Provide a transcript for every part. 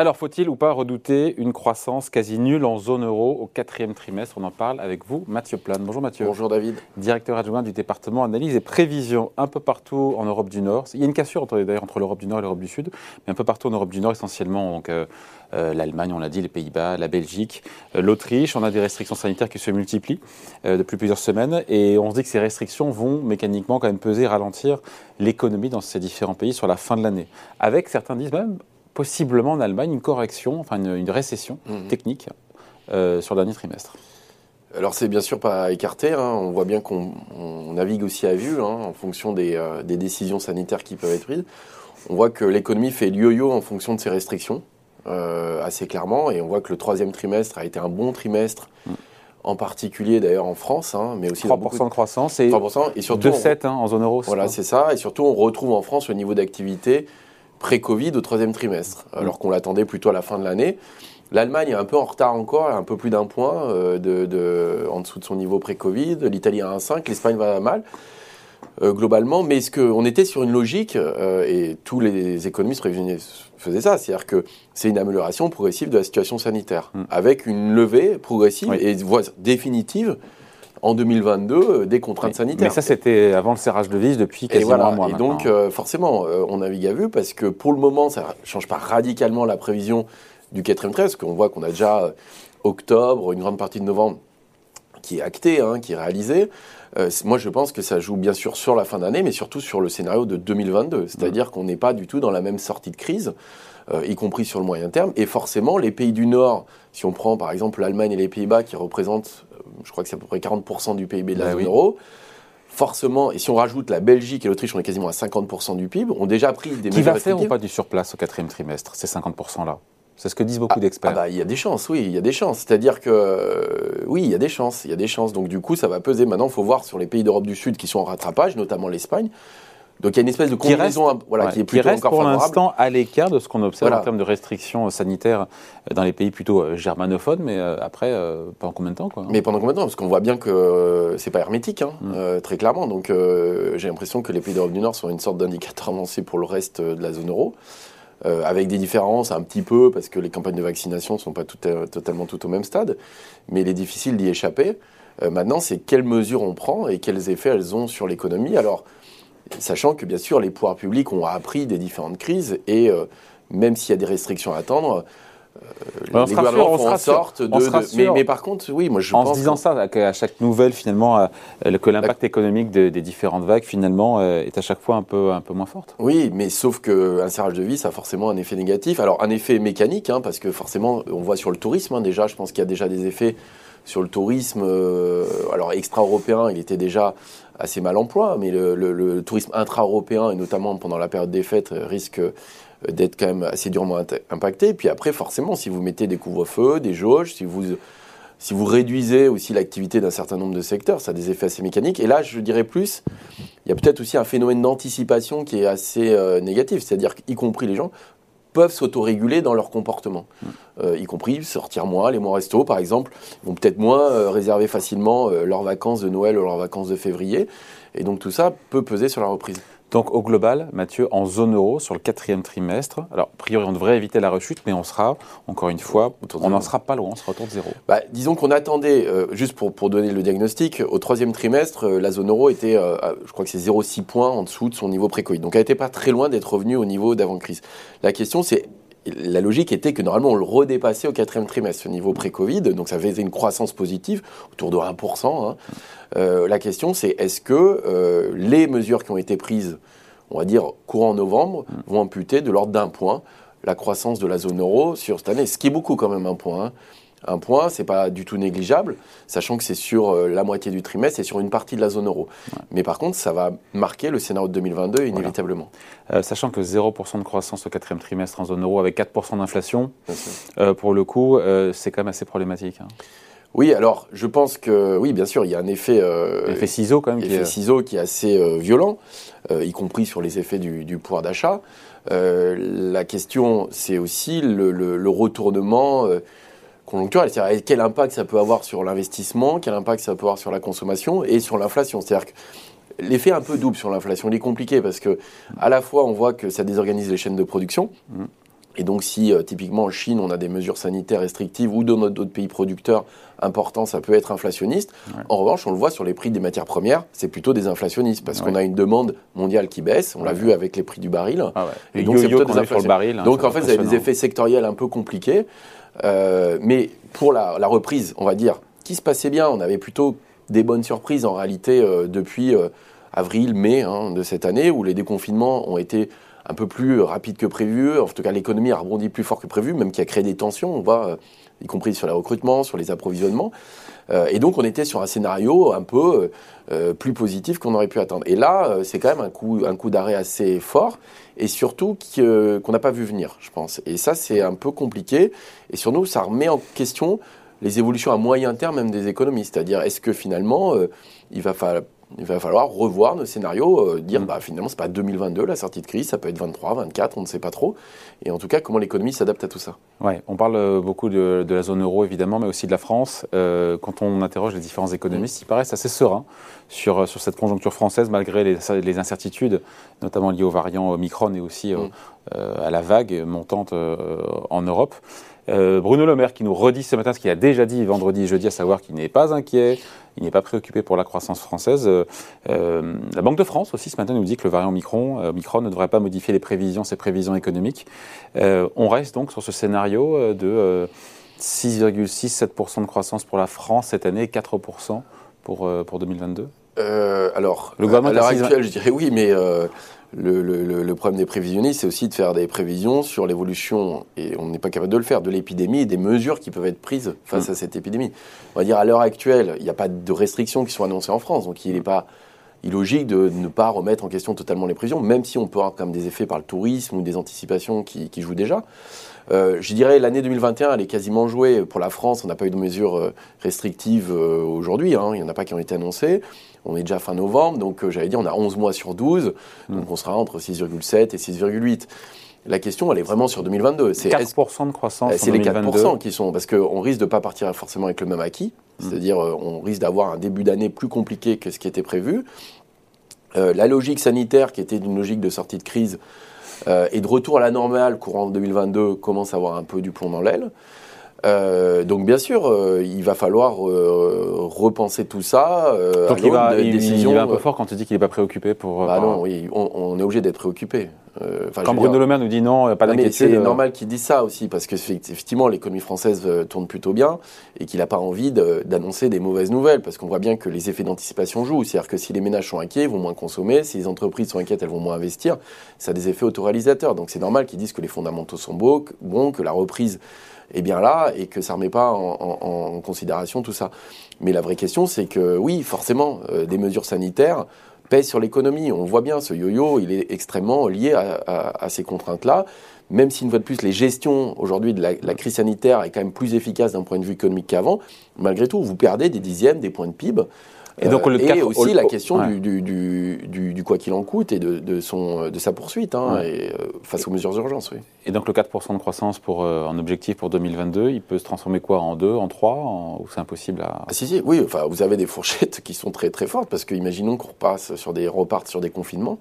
Alors, faut-il ou pas redouter une croissance quasi nulle en zone euro au quatrième trimestre? On en parle avec vous, Mathieu Plane. Bonjour Mathieu. Bonjour David. Directeur adjoint du département analyse et prévision un peu partout en Europe du Nord. Il y a une cassure d'ailleurs entre l'Europe du Nord et l'Europe du Sud, mais un peu partout en Europe du Nord, essentiellement donc euh, euh, l'Allemagne, on l'a dit, les Pays-Bas, la Belgique, euh, l'Autriche. On a des restrictions sanitaires qui se multiplient depuis plusieurs semaines et on se dit que ces restrictions vont mécaniquement quand même peser, ralentir l'économie dans ces différents pays sur la fin de l'année. Avec certains disent même possiblement en Allemagne une correction, enfin une, récession mhm. technique euh, sur le dernier trimestre. Alors c'est bien sûr pas écarté, hein. on voit bien qu'on navigue aussi à vue hein, en fonction euh, des, décisions sanitaires qui peuvent être prises. On voit que l'économie fait yo-yo en fonction de ces restrictions, euh, assez clairement, et on voit que le troisième trimestre a été un bon trimestre. Mm. En particulier d'ailleurs en France, hein, mais aussi 3% de croissance et, 3%, et surtout 2,7 en zone euro. Voilà, c'est ça. Et surtout, on retrouve en France le niveau d'activité pré-Covid au troisième trimestre, alors qu'on l'attendait plutôt à la fin de l'année. L'Allemagne est un peu en retard encore, un peu plus d'un point euh, de, en dessous de son niveau pré-Covid. L'Italie a 1,5, l'Espagne va mal. Euh, globalement, mais ce qu'on était sur une logique, euh, et tous les économistes faisaient ça, c'est-à-dire que c'est une amélioration progressive de la situation sanitaire, mm. avec une levée progressive et définitive en 2022 euh, des contraintes sanitaires. Mais ça, c'était avant le serrage de vis depuis quasiment un mois. Et donc, euh, forcément, euh, on navigue à vue parce que pour le moment, ça ne change pas radicalement la prévision du quatrième trimestre, parce qu'on voit qu'on a déjà octobre, une grande partie de novembre qui est actée, hein, qui est réalisée. moi, je pense que ça joue bien sûr sur la fin d'année, mais surtout sur le scénario de 2022. C'est-à-dire mmh. qu'on n'est pas du tout dans la même sortie de crise. y compris sur le moyen terme. Et forcément, les pays du Nord, si on prend par exemple l'Allemagne et les Pays-Bas qui représentent je crois que c'est à peu près 40% du PIB de la bah zone euro. Forcément, et si on rajoute la Belgique et l'Autriche, on est quasiment à 50% du PIB, ont déjà pris des Qui va faire ou pas du surplace au quatrième trimestre, ces 50%-là c'est ce que disent beaucoup ah, d'experts. Ah bah, il y a des chances, oui, il y a des chances. C'est-à-dire que, euh, oui, il y a des chances, il y a des chances. Donc, du coup, ça va peser. Maintenant, il faut voir sur les pays d'Europe du Sud qui sont en rattrapage, notamment l'Espagne. Donc il y a une espèce de combinaison voilà, qui est plutôt reste pour l'instant à l'écart de ce qu'on observe en termes de restrictions sanitaires dans les pays plutôt euh, germanophones, mais euh, après, euh, pendant combien de temps quoi, Mais pendant combien de temps? Parce qu'on voit bien que c'est pas hermétique, hein, mm. très clairement. Donc j'ai l'impression que les pays d'Europe du Nord sont une sorte d'indicateur avancé pour le reste de la zone euro. avec des différences un petit peu, parce que les campagnes de vaccination ne sont pas tout, totalement toutes au même stade, mais il est difficile d'y échapper. maintenant, c'est quelles mesures on prend et quels effets elles ont sur l'économie. Alors, Sachant que bien sûr les pouvoirs publics ont appris des différentes crises et euh, même s'il y a des restrictions à attendre, euh, les gouvernements font en sorte de. mais, par contre, oui, moi je en pense. En se disant ça, à chaque nouvelle, finalement, euh, que l'impact économique des différentes vagues, finalement, est à chaque fois un peu, un peu moins forte. Oui, mais sauf qu'un serrage de vis, ça a forcément un effet négatif. Alors, un effet mécanique, hein, parce que forcément, on voit sur le tourisme, hein, déjà, je pense qu'il y a déjà des effets sur le tourisme, euh, alors extra-européen, il était déjà assez mal emploi, mais le, tourisme intra-européen, et notamment pendant la période des fêtes, risque d'être quand même assez durement impacté. Puis après, forcément, si vous mettez des couvre-feux, des jauges, si vous, si vous réduisez aussi l'activité d'un certain nombre de secteurs, ça a des effets assez mécaniques. Et là, je dirais plus, il y a peut-être aussi un phénomène d'anticipation qui est assez euh, négatif, c'est-à-dire qu'y compris les gens peuvent s'autoréguler dans leur comportement, euh, y compris sortir moins, les mois resto par exemple, vont peut-être moins euh, réserver facilement euh, leurs vacances de Noël ou leurs vacances de février, et donc tout ça peut peser sur la reprise. Donc au global, Mathieu, en zone euro sur le quatrième trimestre, alors a priori on devrait éviter la rechute, mais on sera, encore une fois, on n'en sera pas loin, on sera autour de zéro. Bah, disons qu'on attendait, euh, juste pour, pour donner le diagnostic, au troisième trimestre, euh, la zone euro était, euh, je crois que c'est 0,6 points en dessous de son niveau pré-Covid. Donc elle n'était pas très loin d'être revenue au niveau d'avant-crise. La question c'est la logique était que normalement on le redépassait au quatrième trimestre, ce niveau pré-Covid, donc ça faisait une croissance positive, autour de 1%. Hein. Euh, la question c'est est-ce que euh, les mesures qui ont été prises, on va dire courant novembre, vont amputer de l'ordre d'un point la croissance de la zone euro sur cette année, ce qui est beaucoup quand même un point. Hein un point, c'est pas du tout négligeable, sachant que c'est sur euh, la moitié du trimestre et sur une partie de la zone euro. Mais par contre, ça va marquer le scénario de 2022 inévitablement. Euh, sachant que 0% de croissance au quatrième trimestre en zone euro avec 4% d'inflation, euh, pour le coup, c'est quand même assez problématique. Hein. Oui, alors je pense que oui, bien sûr, il y a un effet, effet ciseau quand même, effet qui est... ciseau qui est assez violent, y compris sur les effets du, pouvoir d'achat. la question, c'est aussi le, le retournement quel impact ça peut avoir sur l'investissement, quel impact ça peut avoir sur la consommation et sur l'inflation. C'est-à-dire que l'effet un peu double sur l'inflation, il est compliqué parce que à la fois on voit que ça désorganise les chaînes de production. Et donc, si euh, typiquement en Chine, on a des mesures sanitaires restrictives ou dans d'autres pays producteurs importants, ça peut être inflationniste. En revanche, on le voit sur les prix des matières premières, c'est plutôt des inflationnistes parce qu'on a une demande mondiale qui baisse. On l'a vu avec les prix du baril. Ah et, donc, c'est plutôt des inflations. Baril, hein, donc, en fait, vous avez des effets sectoriels un peu compliqués. Euh, mais pour la, reprise, on va dire, qui se passait bien, on avait plutôt des bonnes surprises en réalité euh, depuis avril, mai hein, de cette année, où les déconfinements ont été un peu plus rapide que prévu. En tout cas, l'économie a rebondi plus fort que prévu, même qui a créé des tensions, on voit, euh, y compris sur les recrutements, sur les approvisionnements. Euh, et donc, on était sur un scénario un peu euh, plus positif qu'on aurait pu attendre. Et là, c'est quand même un coup, un coup d'arrêt assez fort, et surtout qu'on n'a pas vu venir, je pense. Et ça, c'est un peu compliqué. Et sur nous, ça remet en question les évolutions à moyen terme même des économies. C'est-à-dire, est-ce que finalement, il va falloir il va falloir revoir nos scénarios, euh, dire mm. bah, finalement, c'est pas 2022 la sortie de crise, ça peut être 23, 24, on ne sait pas trop. Et en tout cas, comment l'économie s'adapte à tout ça. Ouais, on parle euh, beaucoup de, la zone euro évidemment, mais aussi de la France. Euh, quand on interroge les différents économistes, mm. ils paraissent assez sereins sur, sur cette conjoncture française, malgré les, incertitudes, notamment liées aux variants Omicron et aussi mm. À la vague montante en Europe. Bruno Le Maire qui nous redit ce matin ce qu'il a déjà dit vendredi et jeudi, à savoir qu'il n'est pas inquiet, il n'est pas préoccupé pour la croissance française. Euh, euh, la Banque de France aussi ce matin nous dit que le variant Micron, euh, Micron ne devrait pas modifier les prévisions, ses prévisions économiques. on reste donc sur ce scénario de 6,6-7% de croissance pour la France cette année, 4% pour, pour 2022 alors, le à l'heure actuelle, je dirais oui, mais le, problème des prévisionnistes, c'est aussi de faire des prévisions sur l'évolution, et on n'est pas capable de le faire, de l'épidémie et des mesures qui peuvent être prises face mm. à cette épidémie. On va dire à l'heure actuelle, il n'y a pas de restrictions qui sont annoncées en France, donc il n'est pas illogique de ne pas remettre en question totalement les prévisions, même si on peut avoir comme des effets par le tourisme ou des anticipations qui, jouent déjà. Euh, je dirais l'année 2021, elle est quasiment jouée pour la France. On n'a pas eu de mesures euh, restrictives euh, aujourd'hui. Hein. il n'y en a pas qui ont été annoncées. On est déjà fin novembre, donc j'allais dire on a 11 mois sur 12, hmm. donc on sera entre 6,7 et 6,8. La question, elle est vraiment sur 2022. C'est 4% de croissance. C'est les 4% qui sont, parce qu'on risque de ne pas partir forcément avec le même acquis. C'est-à-dire euh, on risque d'avoir un début d'année plus compliqué que ce qui était prévu. Euh, la logique sanitaire, qui était une logique de sortie de crise, et de retour à la normale courant 2022, commence à avoir un peu du plomb dans l'aile. Euh, donc bien sûr, euh, il va falloir euh, repenser tout ça. donc il va, il, va, un peu fort quand tu dis qu'il n'est pas préoccupé pour. Bah non, oui, on, est obligé d'être préoccupé. Quand Bruno Le Maire nous dit non, pas d'inquiétude. C'est normal qu'il dise ça aussi parce que effectivement l'économie française tourne plutôt bien et qu'il n'a pas envie d'annoncer des mauvaises nouvelles parce qu'on voit bien que les effets d'anticipation jouent. C'est-à-dire que si les ménages sont inquiets, ils vont moins consommer. Si les entreprises sont inquiètes, elles vont moins investir. Ça a des effets autoréalisateurs. Donc c'est normal qu'ils disent que les fondamentaux sont beaux, bon, que la reprise est bien là et que ça ne remet pas en, considération tout ça. Mais la vraie question, c'est que oui, forcément, euh, des mesures sanitaires pèsent sur l'économie. On voit bien, ce yo-yo, il est extrêmement lié à, ces contraintes-là. Même si, une fois de plus, les gestions aujourd'hui de la, la, crise sanitaire est quand même plus efficace d'un point de vue économique qu'avant, malgré tout, vous perdez des dixièmes, des points de PIB. Et donc le aussi la question du, du, quoi qu'il en coûte et de, son, de sa poursuite hein, et, euh, face aux mesures d'urgence. Oui. Et donc le 4% de croissance pour, euh, en objectif pour 2022, il peut se transformer quoi En 2, en 3 Ou c'est impossible à... Ah, si, si, oui, enfin, vous avez des fourchettes qui sont très très fortes parce que imaginons qu'on repasse sur des, reparte sur des confinements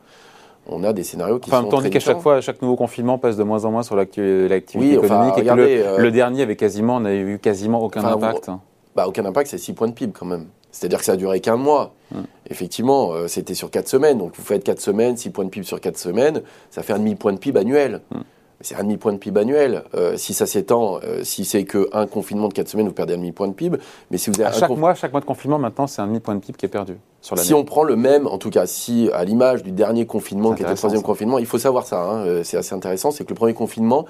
on a des scénarios qui enfin, sont. Tandis qu'à chaque fois, chaque nouveau confinement passe de moins en moins sur l'activité économique et que euh, le, dernier avait quasiment, on n'avait eu quasiment aucun impact. bah, aucun impact, c'est 6 points de PIB quand même. C'est-à-dire que ça a duré qu'un mois. Hum. Effectivement, euh, c'était sur 4 semaines. Donc vous faites 4 semaines, 6 points de PIB sur 4 semaines, ça fait un demi-point de PIB annuel. Hum. C'est un demi-point de PIB annuel. Euh, si ça s'étend, euh, si c'est qu'un confinement de 4 semaines, vous perdez un demi-point de PIB. Mais si vous avez chaque mois, chaque mois de confinement, maintenant, c'est un demi-point de PIB qui est perdu. Sur si on prend le même, en tout cas, si à l'image du dernier confinement, qui était le troisième confinement, il faut savoir ça, hein, c'est assez intéressant, c'est que le premier confinement,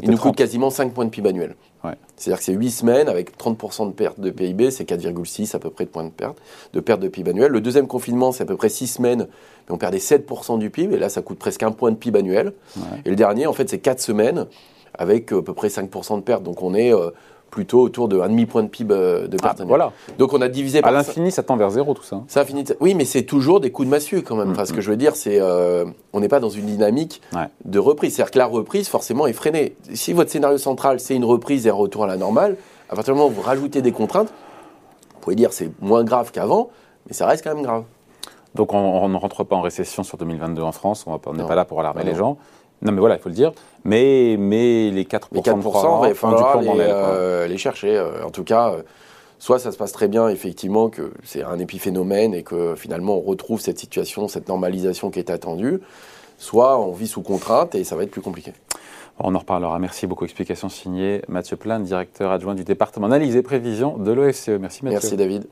il nous coûte quasiment 5 points de PIB annuel. C'est-à-dire que c'est 8 semaines avec 30% de perte de PIB, c'est 4,6 à peu près de points de perte, de perte de PIB annuel. Le deuxième confinement, c'est à peu près 6 semaines, mais on perdait 7% du PIB, et là, ça coûte presque un point de PIB annuel. Et le dernier, en fait, c'est 4 semaines avec euh, à peu près 5% de perte. Donc on est euh, plutôt autour de demi-point de PIB euh, de perte. Ah, voilà. Donc on a divisé par. À l'infini, ça tend vers zéro tout ça. Ça. Oui, mais c'est toujours des coups de massue quand même. Mm, enfin, ce que mm. je veux dire, c'est euh, on n'est pas dans une dynamique de reprise. C'est-à-dire que la reprise, forcément, est freinée. Si votre scénario central, c'est une reprise et un retour à la normale, à partir du moment où vous rajoutez des contraintes, vous pouvez dire c'est moins grave qu'avant, mais ça reste quand même grave. Donc on, ne rentre pas en récession sur 2022 en France. On n'est pas là pour alarmer les gens. Non, mais voilà, il faut le dire. Mais, mais les 4%, Les 4%, de croissance il va font du falloir plomb les, dans l'aile, quoi. euh, les chercher. euh, En tout cas, euh, soit ça se passe très bien, effectivement, que c'est un épiphénomène et que finalement on retrouve cette situation, cette normalisation qui est attendue, soit on vit sous contrainte et ça va être plus compliqué. On en reparlera. Merci beaucoup. Explication signée Mathieu Plain, directeur adjoint du département analyse et prévision de l'OFCE. Merci Mathieu. Merci David.